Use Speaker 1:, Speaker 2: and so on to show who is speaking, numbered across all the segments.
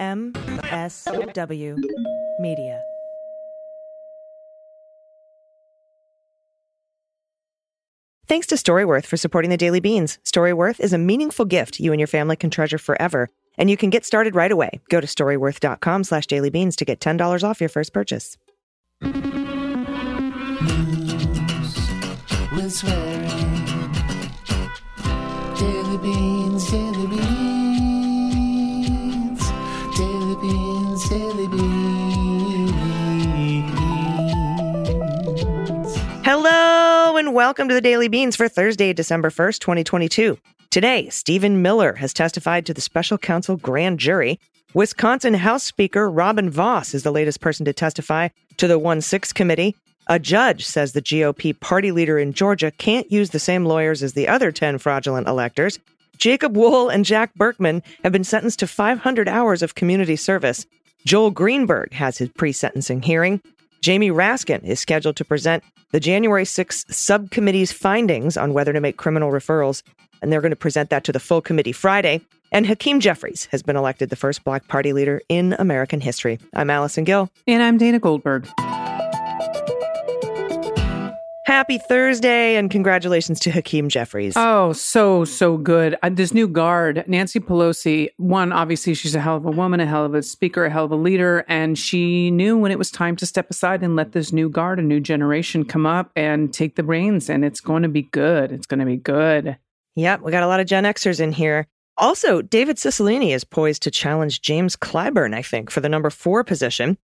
Speaker 1: MSW Media. Thanks to Storyworth for supporting the Daily Beans. Storyworth is a meaningful gift you and your family can treasure forever, and you can get started right away. Go to storyworth.com slash dailybeans to get $10 off your first purchase.
Speaker 2: News with. Daily beans,
Speaker 1: welcome to the Daily Beans for Thursday, December 1st, 2022. Today, Stephen Miller has testified to the special counsel grand jury. Wisconsin House Speaker Robin Vos is the latest person to testify to the 1 6 committee. A judge says the GOP party leader in Georgia can't use the same lawyers as the other 10 fraudulent electors. Jacob Wohl and Jack Burkman have been sentenced to 500 hours of community service. Joel Greenberg has his pre sentencing hearing. Jamie Raskin is scheduled to present the January 6th subcommittee's findings on whether to make criminal referrals, and they're going to present that to the full committee Friday. And Hakeem Jeffries has been elected the first black party leader in American history. I'm Allison Gill.
Speaker 3: And I'm Dana Goldberg.
Speaker 1: Happy Thursday and congratulations to Hakeem Jeffries.
Speaker 3: Oh, so, so good. Uh, this new guard, Nancy Pelosi, one, obviously, she's a hell of a woman, a hell of a speaker, a hell of a leader. And she knew when it was time to step aside and let this new guard, a new generation, come up and take the reins. And it's going to be good. It's going to be good.
Speaker 1: Yep, we got a lot of Gen Xers in here. Also, David Cicilline is poised to challenge James Clyburn, I think, for the number four position.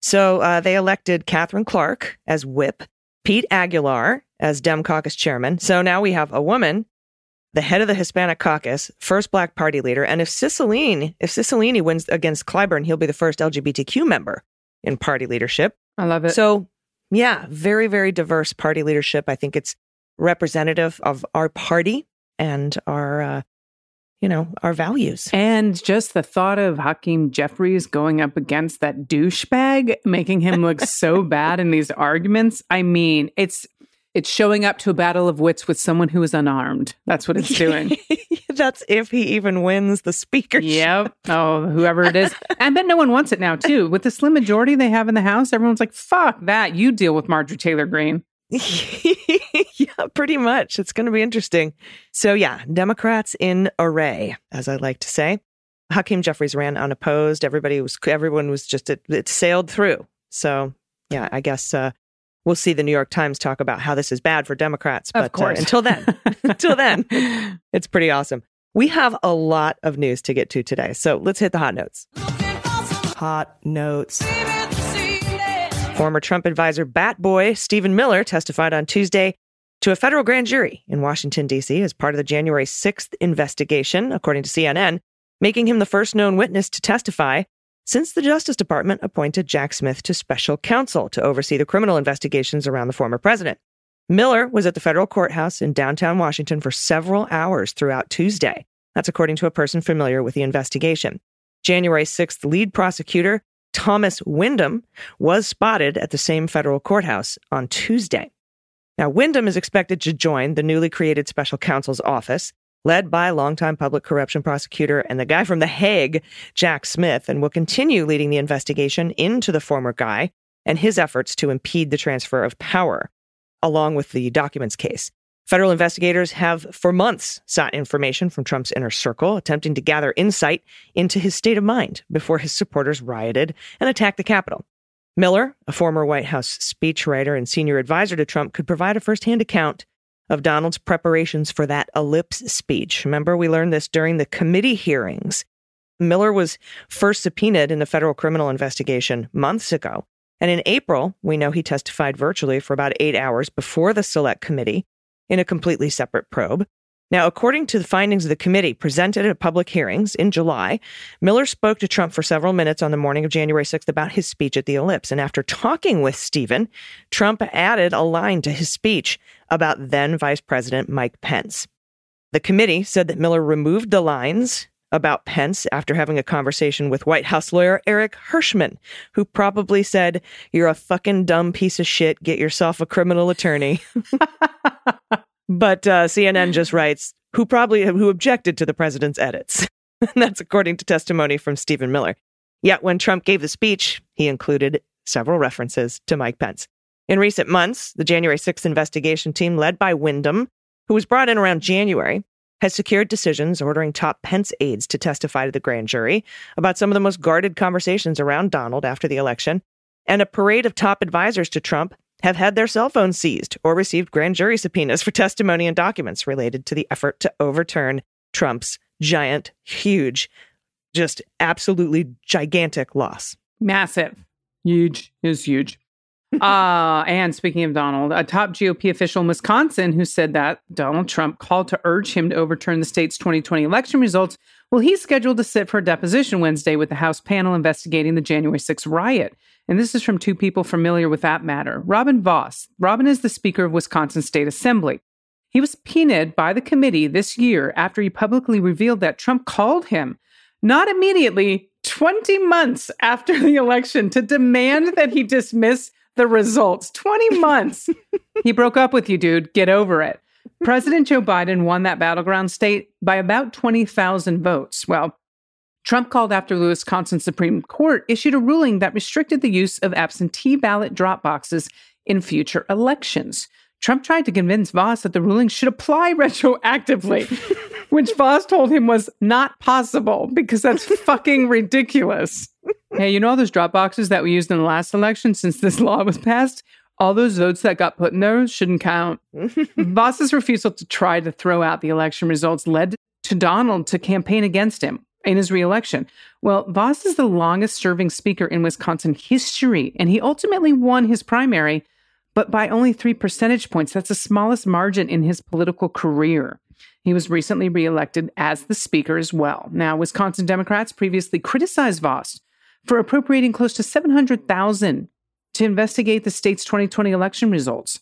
Speaker 1: So uh, they elected Katherine Clark as whip, Pete Aguilar as Dem Caucus chairman. So now we have a woman, the head of the Hispanic caucus, first black party leader. And if Cicilline, if Cicilline wins against Clyburn, he'll be the first LGBTQ member in party leadership.
Speaker 3: I love it.
Speaker 1: So, yeah, very, very diverse party leadership. I think it's representative of our party and our, uh, you know, our values.
Speaker 3: and just the thought of Hakeem Jeffries going up against that douchebag, making him look so bad in these arguments. I mean, it's it's showing up to a battle of wits with someone who is unarmed. That's what it's doing.
Speaker 1: That's if he even wins the speakership.
Speaker 3: Yep. Oh, whoever it is. I bet no one wants it now, too. With the slim majority they have in the House, everyone's like, fuck that. You deal with Marjorie Taylor Greene.
Speaker 1: yeah, pretty much. It's going to be interesting. So, yeah, Democrats in array, as I like to say. Hakeem Jeffries ran unopposed. Everybody was, everyone was just, it, it sailed through. So, yeah, I guess uh, we'll see the New York Times talk about how this is bad for Democrats.
Speaker 3: Of
Speaker 1: But uh, until then, until then, it's pretty awesome. We have a lot of news to get to today. So, let's hit the hot notes. Hot notes. Former Trump advisor Bat Boy Stephen Miller testified on Tuesday to a federal grand jury in Washington, D.C. as part of the January 6th investigation, according to CNN, making him the first known witness to testify since the Justice Department appointed Jack Smith to special counsel to oversee the criminal investigations around the former president. Miller was at the federal courthouse in downtown Washington for several hours throughout Tuesday. That's according to a person familiar with the investigation. January 6th lead prosecutor Thomas Windom was spotted at the same federal courthouse on Tuesday. Now, Windom is expected to join the newly created special counsel's office, led by longtime public corruption prosecutor and the guy from The Hague, Jack Smith, and will continue leading the investigation into the former guy and his efforts to impede the transfer of power, along with the documents case. Federal investigators have for months sought information from Trump's inner circle, attempting to gather insight into his state of mind before his supporters rioted and attacked the Capitol. Miller, a former White House speechwriter and senior advisor to Trump, could provide a firsthand account of Donald's preparations for that ellipse speech. Remember, we learned this during the committee hearings. Miller was first subpoenaed in the federal criminal investigation months ago. And in April, we know he testified virtually for about eight hours before the select committee in a completely separate probe. Now, according to the findings of the committee presented at public hearings in July, Miller spoke to Trump for several minutes on the morning of January 6th about his speech at the ellipse. And after talking with Stephen, Trump added a line to his speech about then Vice President Mike Pence. The committee said that Miller removed the lines about Pence after having a conversation with White House lawyer Eric Herschmann, who probably said, You're a fucking dumb piece of shit. Get yourself a criminal attorney. but uh, CNN just writes, who probably who objected to the president's edits. And that's according to testimony from Stephen Miller. Yet when Trump gave the speech, he included several references to Mike Pence. In recent months, the January 6th investigation team, led by Windom, who was brought in around January, has secured decisions ordering top Pence aides to testify to the grand jury about some of the most guarded conversations around Donald after the election. And a parade of top advisors to Trump have had their cell phones seized or received grand jury subpoenas for testimony and documents related to the effort to overturn Trump's giant, huge, just absolutely gigantic loss.
Speaker 3: Massive. Huge is huge. Uh, and speaking of Donald, a top GOP official in Wisconsin who said that Donald Trump called to urge him to overturn the state's 2020 election results. Well, he's scheduled to sit for a deposition Wednesday with the House panel investigating the January 6th riot. And this is from two people familiar with that matter. Robin Vos. Robin is the Speaker of Wisconsin State Assembly. He was subpoenaed by the committee this year after he publicly revealed that Trump called him, not immediately, 20 months after the election, to demand that he dismiss the results. 20 months. he broke up with you, dude. Get over it. President Joe Biden won that battleground state by about 20,000 votes. Well, Trump called after the Wisconsin Supreme Court issued a ruling that restricted the use of absentee ballot drop boxes in future elections. Trump tried to convince Vos that the ruling should apply retroactively, which Vos told him was not possible because that's fucking ridiculous. Hey, you know all those drop boxes that we used in the last election since this law was passed? All those votes that got put in those shouldn't count. Vos's refusal to try to throw out the election results led to Donald to campaign against him in his reelection. Well, Vos is the longest serving speaker in Wisconsin history, and he ultimately won his primary but by only three percentage points. That's the smallest margin in his political career. He was recently reelected as the Speaker as well. Now, Wisconsin Democrats previously criticized Vos for appropriating close to 700,000 to investigate the state's 2020 election results.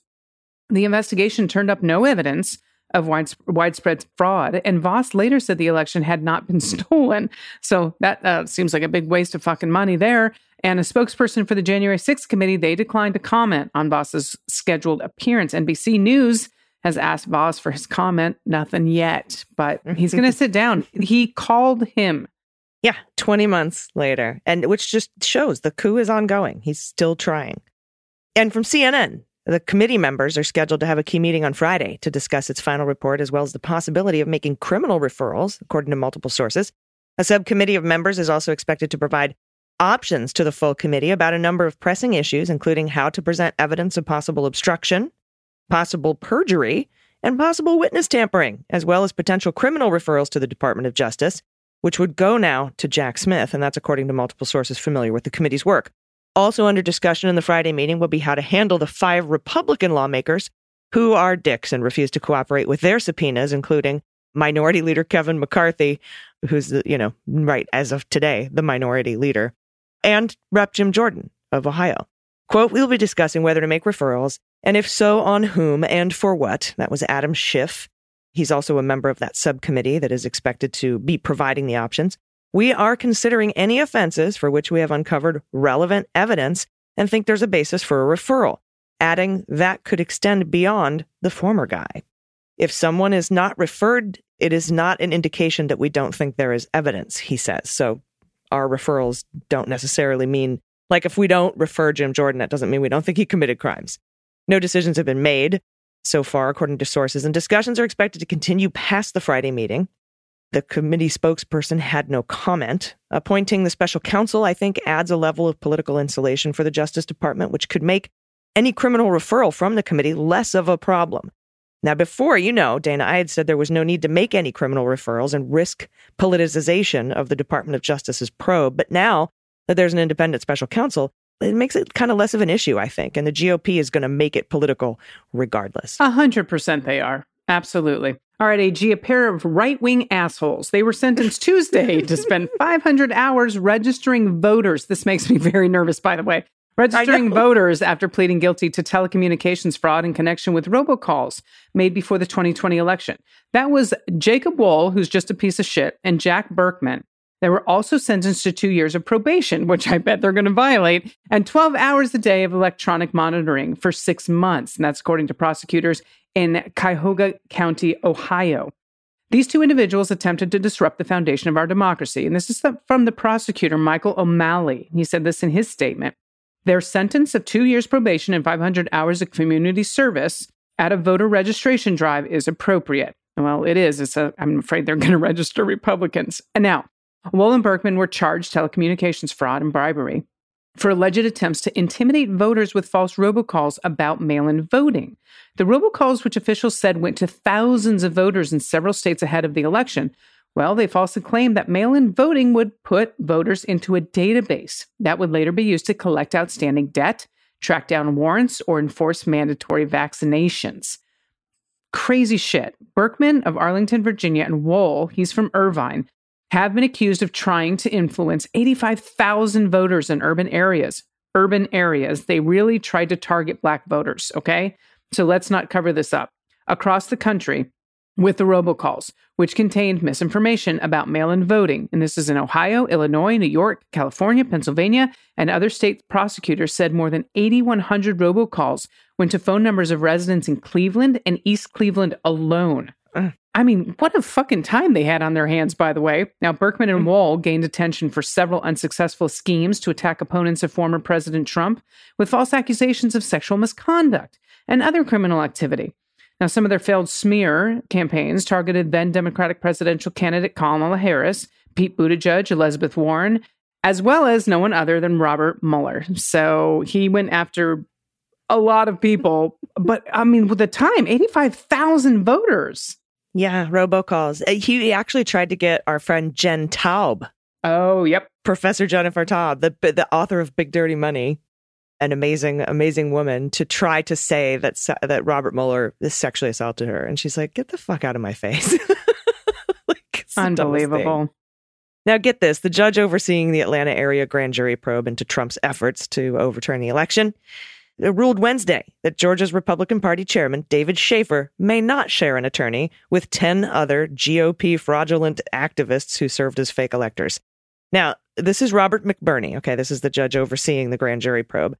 Speaker 3: The investigation turned up no evidence of widespread fraud, and Vos later said the election had not been stolen. So that uh, seems like a big waste of fucking money there. And a spokesperson for the January 6th committee, they declined to comment on Vos's scheduled appearance. NBC News has asked Vos for his comment. Nothing yet, but he's going to sit down. He called him.
Speaker 1: Yeah, 20 months later, and which just shows the coup is ongoing. He's still trying. And from CNN, the committee members are scheduled to have a key meeting on Friday to discuss its final report, as well as the possibility of making criminal referrals, according to multiple sources. A subcommittee of members is also expected to provide options to the full committee about a number of pressing issues, including how to present evidence of possible obstruction, possible perjury, and possible witness tampering, as well as potential criminal referrals to the Department of Justice, which would go now to Jack Smith, and that's according to multiple sources familiar with the committee's work. Also under discussion in the Friday meeting will be how to handle the five Republican lawmakers who are dicks and refuse to cooperate with their subpoenas, including Minority Leader Kevin McCarthy, who's the, you know, right as of today, the minority leader, and Rep. Jim Jordan of Ohio. Quote, we'll be discussing whether to make referrals, and if so, on whom and for what. That was Adam Schiff. He's also a member of that subcommittee that is expected to be providing the options. We are considering any offenses for which we have uncovered relevant evidence and think there's a basis for a referral, adding that could extend beyond the former guy. If someone is not referred, it is not an indication that we don't think there is evidence, he says. So our referrals don't necessarily mean, like, if we don't refer Jim Jordan, that doesn't mean we don't think he committed crimes. No decisions have been made so far, according to sources, and discussions are expected to continue past the Friday meeting. The committee spokesperson had no comment. Appointing the special counsel, I think, adds a level of political insulation for the Justice Department, which could make any criminal referral from the committee less of a problem. Now, before, you know, Dana, I had said there was no need to make any criminal referrals and risk politicization of the Department of Justice's probe. But now that there's an independent special counsel, it makes it kind of less of an issue, I think. And the GOP is going to make it political regardless.
Speaker 3: A hundred percent they are. Absolutely. All right, AG, a pair of right wing assholes. They were sentenced Tuesday to spend 500 hours registering voters. This makes me very nervous, by the way registering voters after pleading guilty to telecommunications fraud in connection with robocalls made before the 2020 election. That was Jacob Wohl, who's just a piece of shit, and Jack Burkman. They were also sentenced to two years of probation, which I bet they're going to violate, and 12 hours a day of electronic monitoring for six months. And that's according to prosecutors in Cuyahoga County, Ohio. These two individuals attempted to disrupt the foundation of our democracy. And this is from the prosecutor, Michael O'Malley. He said this in his statement. Their sentence of two years probation and 500 hours of community service at a voter registration drive is appropriate. Well, it is. It's a, I'm afraid they're going to register Republicans. And now, Wohl and Burkman were charged telecommunications fraud and bribery for alleged attempts to intimidate voters with false robocalls about mail in voting. The robocalls, which officials said went to thousands of voters in several states ahead of the election, well, they falsely claimed that mail in voting would put voters into a database that would later be used to collect outstanding debt, track down warrants, or enforce mandatory vaccinations. Crazy shit. Burkman of Arlington, Virginia, and Wohl, he's from Irvine, have been accused of trying to influence 85,000 voters in urban areas. Urban areas. They really tried to target Black voters, okay? So let's not cover this up. Across the country, with the robocalls, which contained misinformation about mail in voting. And this is in Ohio, Illinois, New York, California, Pennsylvania, and other state prosecutors said more than 8,100 robocalls went to phone numbers of residents in Cleveland and East Cleveland alone. I mean, what a fucking time they had on their hands, by the way. Now, Burkman and mm-hmm. Wohl gained attention for several unsuccessful schemes to attack opponents of former President Trump with false accusations of sexual misconduct and other criminal activity. Now, some of their failed smear campaigns targeted then Democratic presidential candidate Kamala Harris, Pete Buttigieg, Elizabeth Warren, as well as no one other than Robert Mueller. So he went after a lot of people. But I mean, with the time, 85,000 voters.
Speaker 1: Yeah, robocalls. Uh, He actually tried to get our friend Jen Taub,
Speaker 3: Oh, yep.
Speaker 1: Professor Jennifer Taub, the the author of Big Dirty Money, an amazing amazing woman, to try to say that that Robert Mueller sexually assaulted her, and she's like, "Get the fuck out of my face!" like, it's the dumbest thing.
Speaker 3: Unbelievable.
Speaker 1: Now, get this the judge overseeing the Atlanta area grand jury probe into Trump's efforts to overturn the election ruled Wednesday that Georgia's Republican Party chairman, David Shafer, may not share an attorney with 10 other GOP fraudulent activists who served as fake electors. Now, this is Robert McBurney. Okay, this is the judge overseeing the grand jury probe.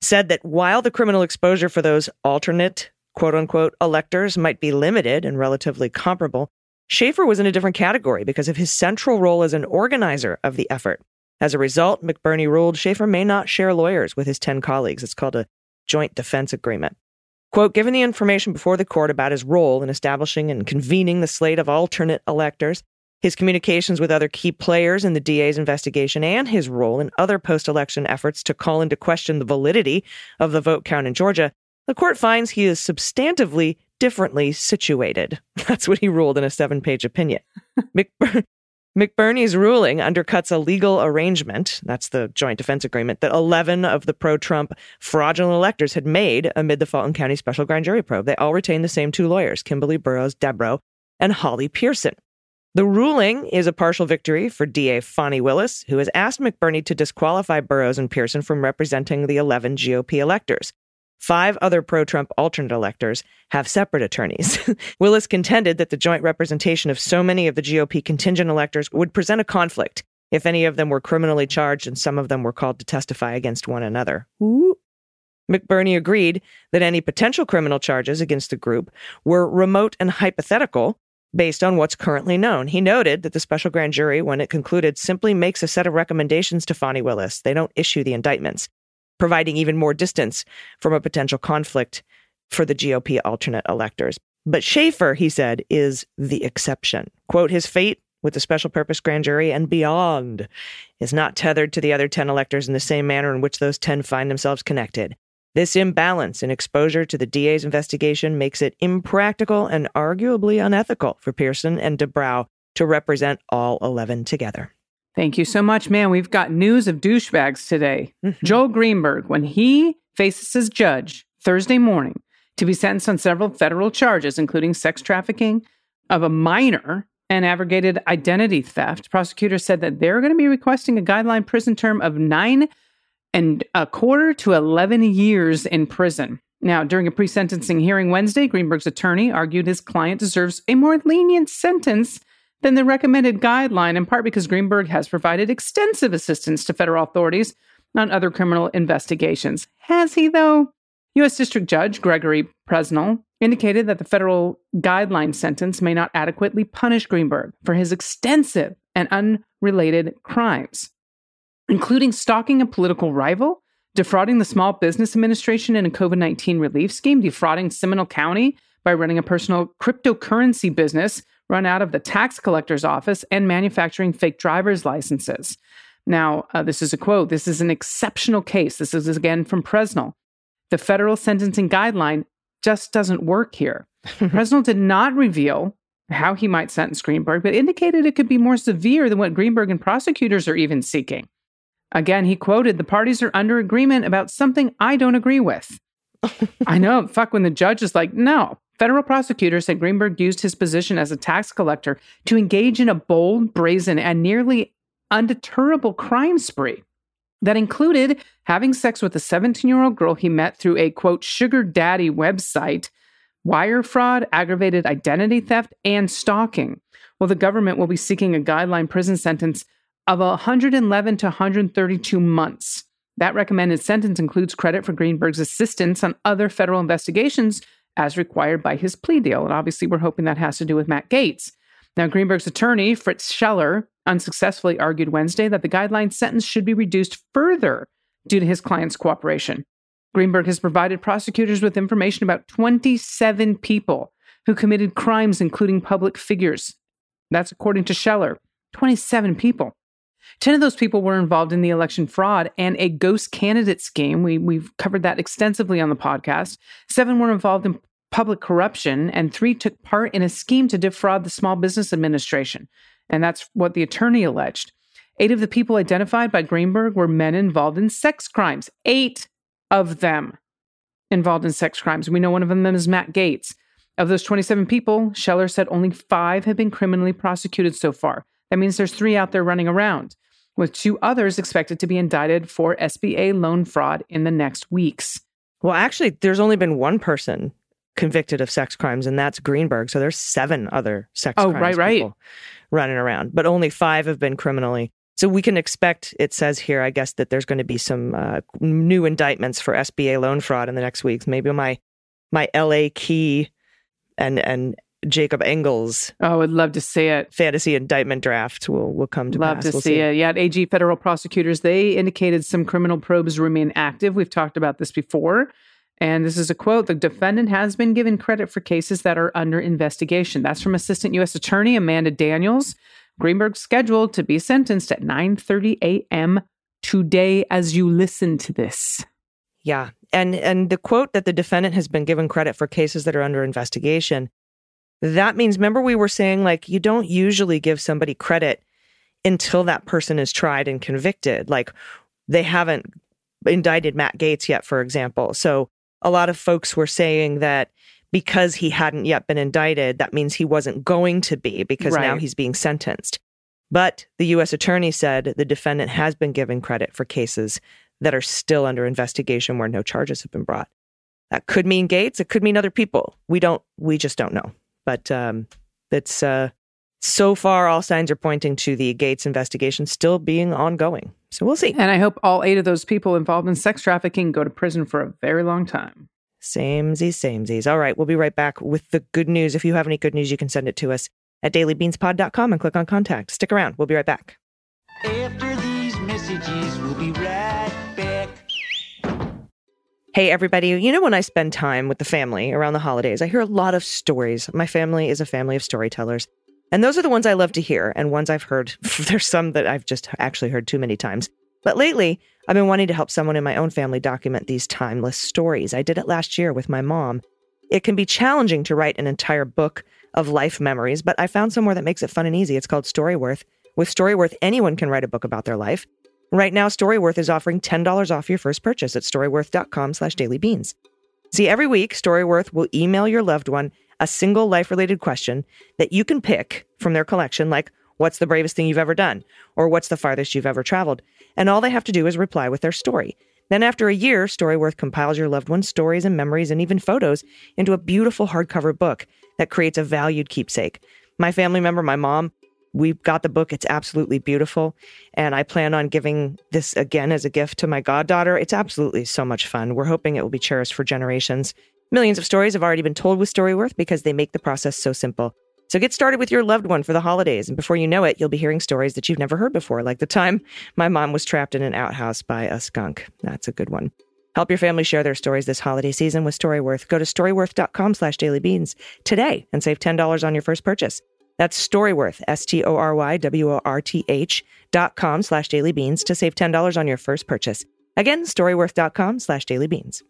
Speaker 1: Said that while the criminal exposure for those alternate, quote unquote, electors might be limited and relatively comparable, Shafer was in a different category because of his central role as an organizer of the effort. As a result, McBurney ruled Shafer may not share lawyers with his 10 colleagues. It's called a joint defense agreement. Quote, given the information before the court about his role in establishing and convening the slate of alternate electors, his communications with other key players in the DA's investigation, and his role in other post election efforts to call into question the validity of the vote count in Georgia, the court finds he is substantively differently situated. That's what he ruled in a seven page opinion. McBurney's ruling undercuts a legal arrangement, that's the joint defense agreement, that 11 of the pro Trump fraudulent electors had made amid the Fulton County special grand jury probe. They all retained the same two lawyers, Kimberly Burrows Debro and Holly Pierson. The ruling is a partial victory for DA Fani Willis, who has asked McBurney to disqualify Burrows and Pierson from representing the 11 GOP electors. Five other pro Trump alternate electors have separate attorneys. Willis contended that the joint representation of so many of the GOP contingent electors would present a conflict if any of them were criminally charged and some of them were called to testify against one another. Ooh. McBurney agreed that any potential criminal charges against the group were remote and hypothetical based on what's currently known. He noted that the special grand jury, when it concluded, simply makes a set of recommendations to Fani Willis. They don't issue the indictments providing even more distance from a potential conflict for the GOP alternate electors. But Shafer, he said, is the exception. Quote, his fate with the special purpose grand jury and beyond is not tethered to the other 10 electors in the same manner in which those 10 find themselves connected. This imbalance in exposure to the DA's investigation makes it impractical and arguably unethical for Pierson and DeBrow to represent all 11 together.
Speaker 3: Thank you so much, man. We've got news of douchebags today. Mm-hmm. Joel Greenberg, when he faces his judge Thursday morning to be sentenced on several federal charges, including sex trafficking of a minor and aggravated identity theft, prosecutors said that they're going to be requesting a guideline prison term of nine and a quarter to 11 years in prison. Now, during a pre sentencing hearing Wednesday, Greenberg's attorney argued his client deserves a more lenient sentence than the recommended guideline, in part because Greenberg has provided extensive assistance to federal authorities on other criminal investigations. Has he, though? U.S. District Judge Gregory Presnell indicated that the federal guideline sentence may not adequately punish Greenberg for his extensive and unrelated crimes, including stalking a political rival, defrauding the Small Business Administration in a COVID 19 relief scheme, defrauding Seminole County by running a personal cryptocurrency business run out of the tax collector's office, and manufacturing fake driver's licenses. Now, uh, this is a quote this is an exceptional case. This is again from Presnell. The federal sentencing guideline just doesn't work here. Presnell did not reveal how he might sentence Greenberg, but indicated it could be more severe than what Greenberg and prosecutors are even seeking. Again, he quoted, The parties are under agreement about something I don't agree with. I know, fuck, when the judge is like, No. Federal prosecutors said Greenberg used his position as a tax collector to engage in a bold, brazen, and nearly undeterrable crime spree that included having sex with a 17 year old girl he met through a quote sugar daddy website, wire fraud, aggravated identity theft, and stalking. Well, the government will be seeking a guideline prison sentence of 111 to 132 months. That recommended sentence includes credit for Greenberg's assistance on other federal investigations as required by his plea deal. And obviously, we're hoping that has to do with Matt Gaetz. Now, Greenberg's attorney, Fritz Scheller, unsuccessfully argued Wednesday that the guideline sentence should be reduced further due to his client's cooperation. Greenberg has provided prosecutors with information about 27 people who committed crimes, including public figures. That's according to Scheller. 27 people. 10 of those people were involved in the election fraud and a ghost candidate scheme. We, we've covered that extensively on the podcast. Seven were involved in public corruption, and three took part in a scheme to defraud the Small Business Administration. And that's what the attorney alleged. Eight of the people identified by Greenberg were men involved in sex crimes. Eight of them involved in sex crimes. We know one of them is Matt Gaetz. Of those 27 people, Scheller said only five have been criminally prosecuted so far. That means there's three out there running around, with two others expected to be indicted for SBA loan fraud in the next weeks.
Speaker 1: Well, actually, there's only been one person convicted of sex crimes, and that's Greenberg. So there's seven other sex
Speaker 3: Oh,
Speaker 1: crimes
Speaker 3: right, right.
Speaker 1: people running around, but only five have been criminally. So we can expect, it says here, I guess, that there's going to be some uh, new indictments for SBA loan fraud in the next weeks. Maybe my my LA Key and and Jacob Engels
Speaker 3: Oh, I'd love to see it.
Speaker 1: fantasy indictment draft will will come to
Speaker 3: Love
Speaker 1: pass.
Speaker 3: to
Speaker 1: We'll
Speaker 3: see, it. Yeah, AG federal prosecutors, they indicated some criminal probes remain active. We've talked about this before. And this is a quote The defendant has been given credit for cases that are under investigation. That's from Assistant U.S. Attorney Amanda Daniels. Greenberg's scheduled to be sentenced at 9:30 a.m. today as you listen to this.
Speaker 1: Yeah. And and the quote that the defendant has been given credit for cases that are under investigation, that means remember we were saying like you don't usually give somebody credit until that person is tried and convicted. Like they haven't indicted Matt Gaetz yet, for example. So a lot of folks were saying that because he hadn't yet been indicted, that means he wasn't going to be because now he's being sentenced. But the U.S. attorney said the defendant has been given credit for cases that are still under investigation where no charges have been brought. That could mean Gaetz. It could mean other people. We don't. We just don't know. But um, it's uh, so far all signs are pointing to the Gaetz investigation still being ongoing. So we'll see.
Speaker 3: And I hope all eight of those people involved in sex trafficking go to prison for a very long time.
Speaker 1: Samesies, samesies. All right, we'll be right back with the good news. If you have any good news, you can send it to us at dailybeanspod.com and click on contact. Stick around. We'll be right back.
Speaker 2: After these messages, we'll be right back.
Speaker 1: Hey, everybody. You know, when I spend time with the family around the holidays, I hear a lot of stories. My family is a family of storytellers. And those are the ones I love to hear and ones I've heard. There's some that I've just actually heard too many times. But lately, I've been wanting to help someone in my own family document these timeless stories. I did it last year with my mom. It can be challenging to write an entire book of life memories, but I found somewhere that makes it fun and easy. It's called Storyworth. With Storyworth, anyone can write a book about their life. Right now, Storyworth is offering $10 off your first purchase at storyworth.com slash dailybeans. See, every week, Storyworth will email your loved one a single life related question that you can pick from their collection, like, What's the bravest thing you've ever done? Or what's the farthest you've ever traveled? And all they have to do is reply with their story. Then, after a year, Storyworth compiles your loved one's stories and memories and even photos into a beautiful hardcover book that creates a valued keepsake. My family member, my mom, we've got the book. It's absolutely beautiful. And I plan on giving this again as a gift to my goddaughter. It's absolutely so much fun. We're hoping it will be cherished for generations. Millions of stories have already been told with Storyworth because they make the process so simple. So get started with your loved one for the holidays. And before you know it, you'll be hearing stories that you've never heard before, like the time my mom was trapped in an outhouse by a skunk. That's a good one. Help your family share their stories this holiday season with Storyworth. Go to storyworth.com slash dailybeans today and save $10 on your first purchase. That's Storyworth, S-T-O-R-Y-W-O-R-T-H dot com slash dailybeans to save $10 on your first purchase. Again, storyworth.com slash dailybeans.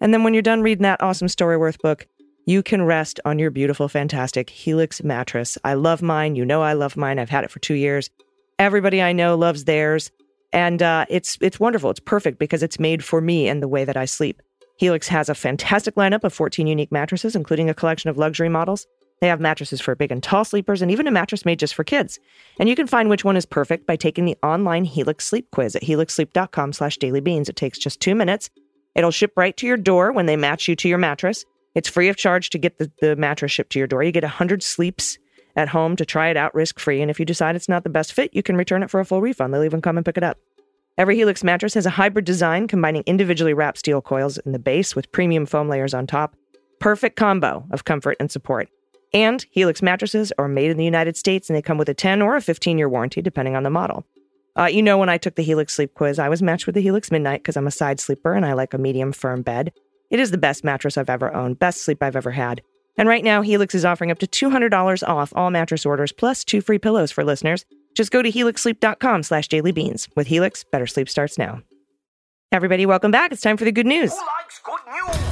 Speaker 1: And then when you're done reading that awesome Storyworth book, you can rest on your beautiful, fantastic Helix mattress. I love mine. You know I love mine. I've had it for two years. Everybody I know loves theirs. And uh, it's it's wonderful. It's perfect because it's made for me and the way that I sleep. Helix has a fantastic lineup of 14 unique mattresses, including a collection of luxury models. They have mattresses for big and tall sleepers and even a mattress made just for kids. And you can find which one is perfect by taking the online Helix Sleep Quiz at helixsleep.com slash dailybeans. It takes just two minutes. It'll ship right to your door when they match you to your mattress. It's free of charge to get the, the mattress shipped to your door. You get 100 sleeps at home to try it out risk free. And if you decide it's not the best fit, you can return it for a full refund. They'll even come and pick it up. Every Helix mattress has a hybrid design combining individually wrapped steel coils in the base with premium foam layers on top. Perfect combo of comfort and support. And Helix mattresses are made in the United States and they come with a 10 or a 15 year warranty, depending on the model. Uh, you know, when I took the Helix sleep quiz, I was matched with the Helix Midnight because I'm a side sleeper and I like a medium firm bed. It is the best mattress I've ever owned, best sleep I've ever had. And right now, Helix is offering up to $200 off all mattress orders plus two free pillows for listeners. Just go to helixsleep.com slash dailybeans. With Helix, better sleep starts now. Everybody, welcome back. It's time for the good news.
Speaker 4: Who likes good news?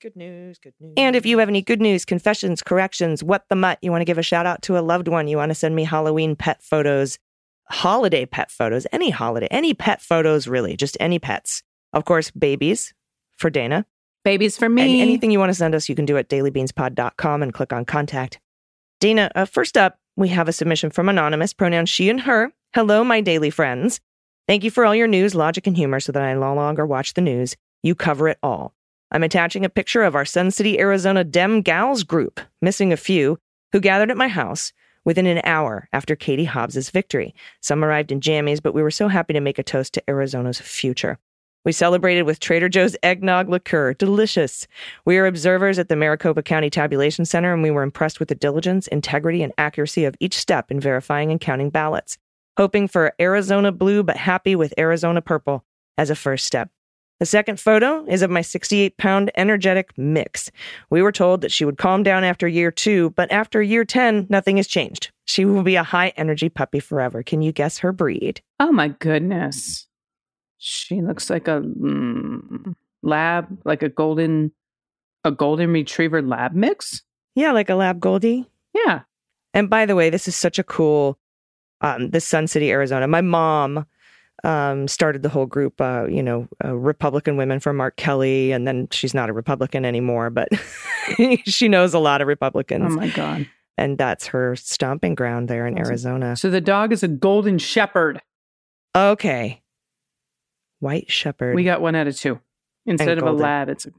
Speaker 4: Good news,
Speaker 1: good news. And if you have any good news, confessions, corrections, what the mutt, you want to give a shout out to a loved one, you want to send me Halloween pet photos, holiday pet photos, any holiday, any pet photos, really, just any pets. Of course, babies for Dana.
Speaker 3: Babies for me.
Speaker 1: Any, anything you want to send us, you can do at dailybeanspod.com and click on contact. Dana, uh, first up, we have a submission from Anonymous, pronouns she and her. Hello, my daily friends. Thank you for all your news, logic, and humor so that I no longer watch the news. You cover it all. I'm attaching a picture of our Sun City, Arizona Dem Gals group, missing a few, who gathered at my house within an hour after Katie Hobbs's victory. Some arrived in jammies, but we were so happy to make a toast to Arizona's future. We celebrated with Trader Joe's eggnog liqueur. Delicious. We are observers at the Maricopa County Tabulation Center, and we were impressed with the diligence, integrity, and accuracy of each step in verifying and counting ballots, hoping for Arizona blue, but happy with Arizona purple as a first step. The second photo is of my 68 pound energetic mix. We were told that she would calm down after year two, but after year 10, nothing has changed. She will be a high energy puppy forever. Can you guess her breed?
Speaker 3: Oh my goodness. She looks like a mm, lab, like a golden, a golden retriever lab mix.
Speaker 1: Yeah, like a lab Goldie.
Speaker 3: Yeah.
Speaker 1: And by the way, this is such a cool, um, this Sun City, Arizona. My mom um, started the whole group, uh, you know, uh, Republican women for Mark Kelly, and then she's not a Republican anymore, but she knows a lot of Republicans.
Speaker 3: Oh my god.
Speaker 1: and that's her stomping ground there in
Speaker 3: Awesome.
Speaker 1: Arizona.
Speaker 3: So the dog is a golden shepherd.
Speaker 1: Okay, White Shepherd.
Speaker 3: We got one out of two. Instead of a lab, it's a,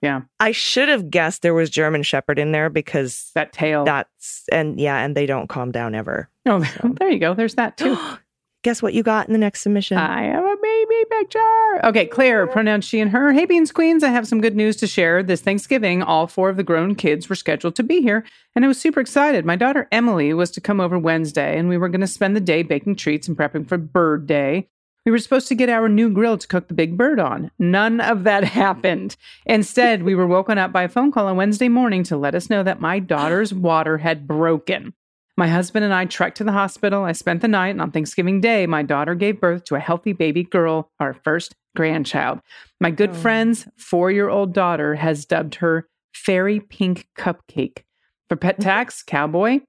Speaker 3: yeah,
Speaker 1: I should have guessed there was German Shepherd in there because
Speaker 3: that tail.
Speaker 1: that's and yeah, and they don't calm down ever.
Speaker 3: oh, there you go. There's that too.
Speaker 1: Guess what you got in the next submission?
Speaker 3: I have a baby picture. Okay, Claire, pronouns she and her. Hey, Beans Queens, I have some good news to share. This Thanksgiving, all four of the grown kids were scheduled to be here, and I was super excited. My daughter Emily was to come over Wednesday, and we were going to spend the day baking treats and prepping for Bird Day. We were supposed to get our new grill to cook the big bird on. None of that happened. Instead, we were woken up by a phone call on Wednesday morning to let us know that my daughter's water had broken. My husband and I trekked to the hospital. I spent the night, and on Thanksgiving Day, my daughter gave birth to a healthy baby girl, our first grandchild. My good
Speaker 1: Oh.
Speaker 3: friend's four year old daughter has dubbed her Fairy Pink Cupcake. For pet tax, Cowboy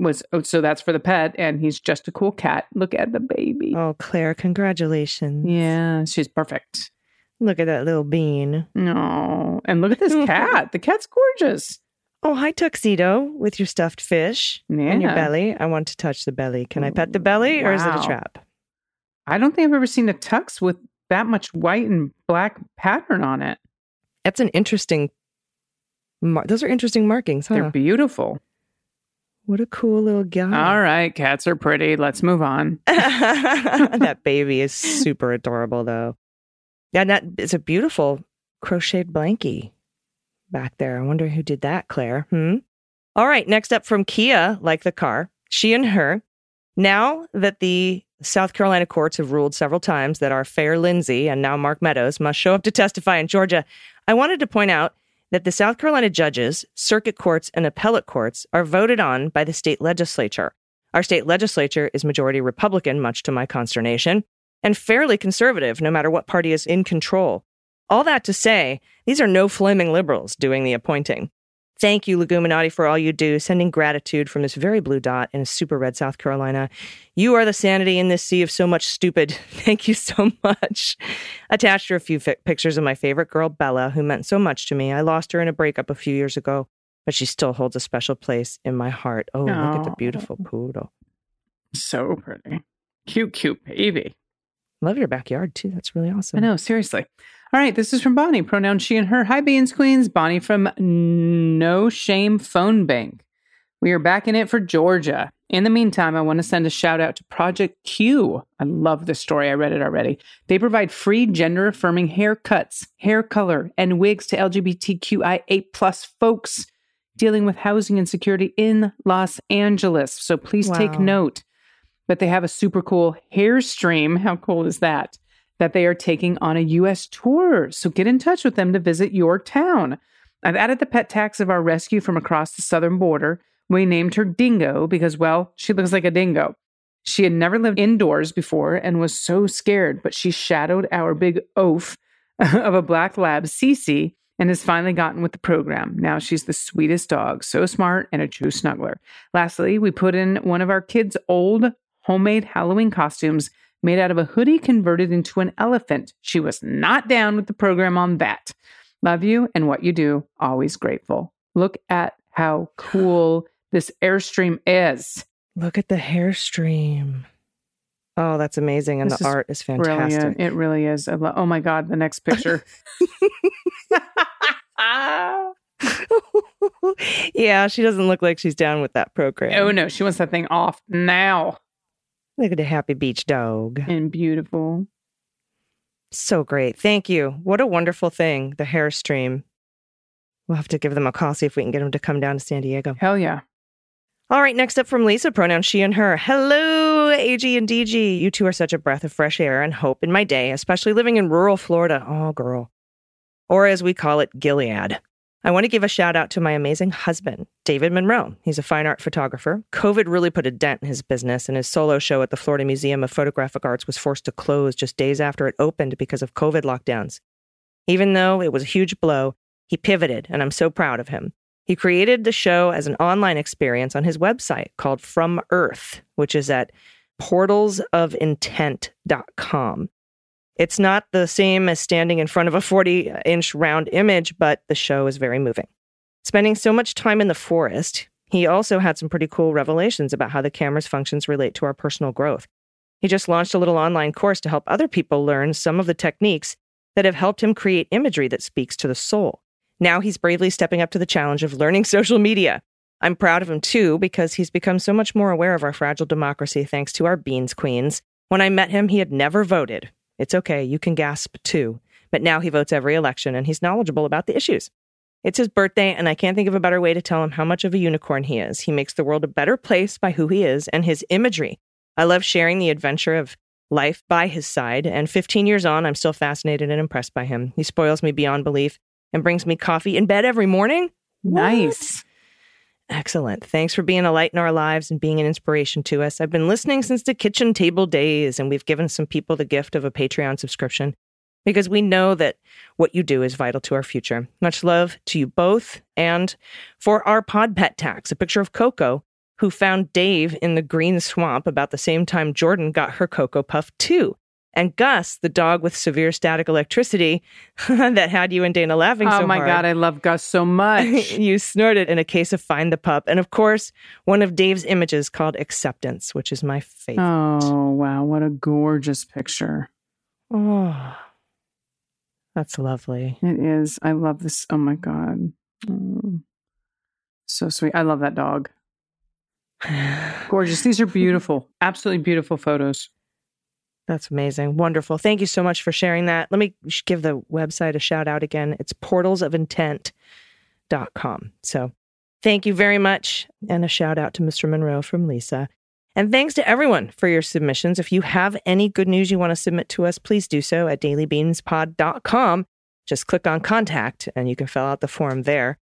Speaker 3: was, oh, so that's for the pet, and he's just a cool cat. Look at the baby.
Speaker 1: oh, Claire, congratulations!
Speaker 3: Yeah, she's perfect.
Speaker 1: Look at that little bean.
Speaker 3: No. And look at this cat. The cat's gorgeous.
Speaker 1: Oh, hi, tuxedo with your stuffed fish and your belly. I want to touch the belly. Can I pet the belly or is it a trap?
Speaker 3: I don't think I've ever seen a tux with that much white and black pattern on it.
Speaker 1: That's an interesting. Mar- those are interesting markings, huh?
Speaker 3: They're beautiful.
Speaker 1: what a cool little guy.
Speaker 3: All right, cats are pretty. Let's move on.
Speaker 1: that baby is super adorable, though. Yeah, and that is a beautiful crocheted blankie back there. I wonder who did that, Claire. Hmm. All right, next up from Kia, like the car, she and her. Now that the South Carolina courts have ruled several times that our fair Lindsay and now Mark Meadows must show up to testify in Georgia, I wanted to point out that the South Carolina judges, circuit courts, and appellate courts are voted on by the state legislature. Our state legislature is majority Republican, much to my consternation, and fairly conservative, no matter what party is in control. All that to say, these are no flaming liberals doing the appointing. Thank you, Leguminati, for all you do, sending gratitude from this very blue dot in a super red South Carolina. You are the sanity in this sea of so much stupid. Thank you so much. Attached are a few fi- pictures of my favorite girl, Bella, who meant so much to me. I lost her in a breakup a few years ago, but she still holds a special place in my heart. Oh, look at the beautiful poodle.
Speaker 3: So pretty. Cute, cute baby.
Speaker 1: Love your backyard, too. That's really awesome.
Speaker 3: I know, seriously. All right, this is from Bonnie, pronoun she and her. Hi, Beans Queens. Bonnie from No Shame Phone Bank. We are back in it for Georgia. In the meantime, I want to send a shout out to Project Q. I love this story. I read it already. They provide free gender affirming haircuts, hair color, and wigs to LGBTQIA plus folks dealing with housing insecurity in Los Angeles. So please take note. But they have a super cool hair stream. How cool is that? That they are taking on a US tour. So get in touch with them to visit your town. I've added the pet tax of our rescue from across the southern border. We named her Dingo because, well, she looks like a dingo. She had never lived indoors before and was so scared, but she shadowed our big oaf of a black lab, Cece, and has finally gotten with the program. Now she's the sweetest dog, so smart and a true snuggler. Lastly, we put in one of our kids' old homemade Halloween costumes made out of a hoodie converted into an elephant. She was not down with the program on that. Love you and what you do. Always grateful. Look at how cool this Airstream is.
Speaker 1: Look at the hair stream. Oh, that's amazing. And
Speaker 3: This
Speaker 1: the
Speaker 3: is
Speaker 1: art is fantastic.
Speaker 3: Brilliant. It really is. Lo- oh my God, the next picture.
Speaker 1: yeah, she doesn't look like she's down with that program.
Speaker 3: oh no, she wants that thing off now.
Speaker 1: Look at the happy beach dog.
Speaker 3: And beautiful.
Speaker 1: So great. Thank you. What a wonderful thing, the hair stream. We'll have to give them a call, see if we can get them to come down to San Diego.
Speaker 3: Hell yeah.
Speaker 1: All right, next up from Lisa, pronoun she and her. Hello, AG and DG. You two are such a breath of fresh air and hope in my day, especially living in rural Florida. Oh, girl. Or as we call it, Gilead. I want to give a shout out to my amazing husband, David Monroe. He's a fine art photographer. COVID really put a dent in his business, and his solo show at the Florida Museum of Photographic Arts was forced to close just days after it opened because of COVID lockdowns. Even though it was a huge blow, he pivoted, and I'm so proud of him. He created the show as an online experience on his website called From Earth, which is at portalsofintent.com. It's not the same as standing in front of a 40 inch round image, but the show is very moving. Spending so much time in the forest, he also had some pretty cool revelations about how the camera's functions relate to our personal growth. He just launched a little online course to help other people learn some of the techniques that have helped him create imagery that speaks to the soul. Now he's bravely stepping up to the challenge of learning social media. I'm proud of him too because he's become so much more aware of our fragile democracy thanks to our beans queens. When I met him, he had never voted. It's okay, you can gasp too. But now he votes every election and he's knowledgeable about the issues. It's his birthday, and I can't think of a better way to tell him how much of a unicorn he is. He makes the world a better place by who he is and his imagery. I love sharing the adventure of life by his side, and 15 years on, I'm still fascinated and impressed by him. He spoils me beyond belief and brings me coffee in bed every morning.
Speaker 3: Nice.
Speaker 1: Excellent. Thanks for being a light in our lives and being an inspiration to us. I've been listening since the kitchen table days, and we've given some people the gift of a Patreon subscription because we know that what you do is vital to our future. Much love to you both. And for our pod pet tax, a picture of Coco, who found Dave in the green swamp about the same time Jordan got her Cocoa Puff too. And Gus, the dog with severe static electricity that had you and Dana laughing
Speaker 3: oh
Speaker 1: so
Speaker 3: my
Speaker 1: hard.
Speaker 3: God, I love Gus so much.
Speaker 1: you snorted in a case of Find the Pup. And of course, one of Dave's images called Acceptance, which is my favorite.
Speaker 3: oh, wow. What a gorgeous picture.
Speaker 1: Oh, that's lovely.
Speaker 3: It is. I love this. Oh my God. Mm. So sweet. I love that dog. Gorgeous. These are beautiful. Absolutely beautiful photos.
Speaker 1: That's amazing. Wonderful. Thank you so much for sharing that. Let me give the website a shout out again. It's portalsofintent.com. So thank you very much. And a shout out to Mr. Monroe from Lisa. And thanks to everyone for your submissions. If you have any good news you want to submit to us, please do so at dailybeanspod.com. Just click on contact and you can fill out the form there.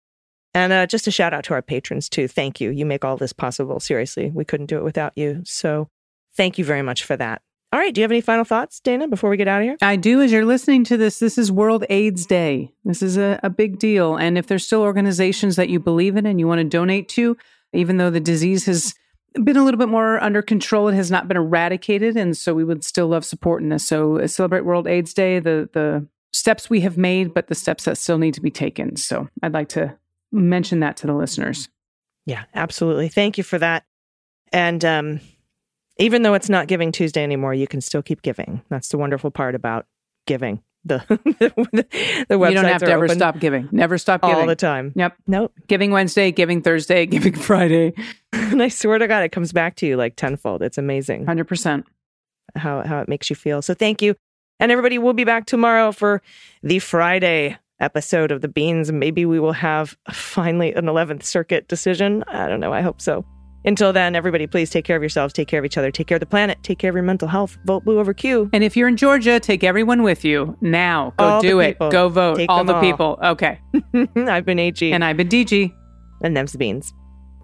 Speaker 1: And uh, just a shout out to our patrons too. Thank you. You make all this possible. Seriously, we couldn't do it without you. So thank you very much for that. All right. Do you have any final thoughts, Dana, before we get out of here?
Speaker 3: I do. As you're listening to this, this is World AIDS Day. This is a, a big deal. And if there's still organizations that you believe in and you want to donate to, even though the disease has been a little bit more under control, it has not been eradicated. And so we would still love supporting this. So uh, celebrate World AIDS Day, the, the steps we have made, but the steps that still need to be taken. So I'd like to mention that to the listeners.
Speaker 1: Yeah, absolutely. Thank you for that. And um, even though it's not Giving Tuesday anymore, you can still keep giving. That's the wonderful part about giving. The the, the websites
Speaker 3: you don't have to ever stop giving. Never stop giving.
Speaker 1: all the time.
Speaker 3: Yep.
Speaker 1: Nope.
Speaker 3: Giving Wednesday, Giving Thursday, Giving Friday.
Speaker 1: and I swear to God, it comes back to you like tenfold. It's amazing
Speaker 3: 100%.
Speaker 1: how how it makes you feel. So thank you. And everybody, we'll be back tomorrow for the Friday episode of the Beans. Maybe we will have uh, finally an 11th Circuit decision. I don't know. I hope so. Until then, everybody, please take care of yourselves, take care of each other, take care of the planet, take care of your mental health. Vote blue over Q.
Speaker 3: And if you're in Georgia, take everyone with you now. Go
Speaker 1: All
Speaker 3: do it. Go vote.
Speaker 1: Take
Speaker 3: all the
Speaker 1: all.
Speaker 3: people. Okay.
Speaker 1: I've been AG.
Speaker 3: And I've been DG.
Speaker 1: and them's the beans.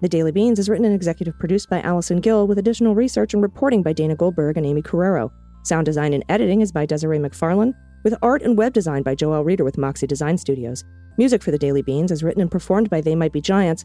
Speaker 1: The Daily Beans is written and executive produced by Allison Gill with additional research and reporting by Dana Goldberg and Aimee Carrero. Sound design and editing is by Desiree McFarlane, with art and web design by Joel Reeder with Moxie Design Studios. Music for The Daily Beans is written and performed by They Might Be Giants,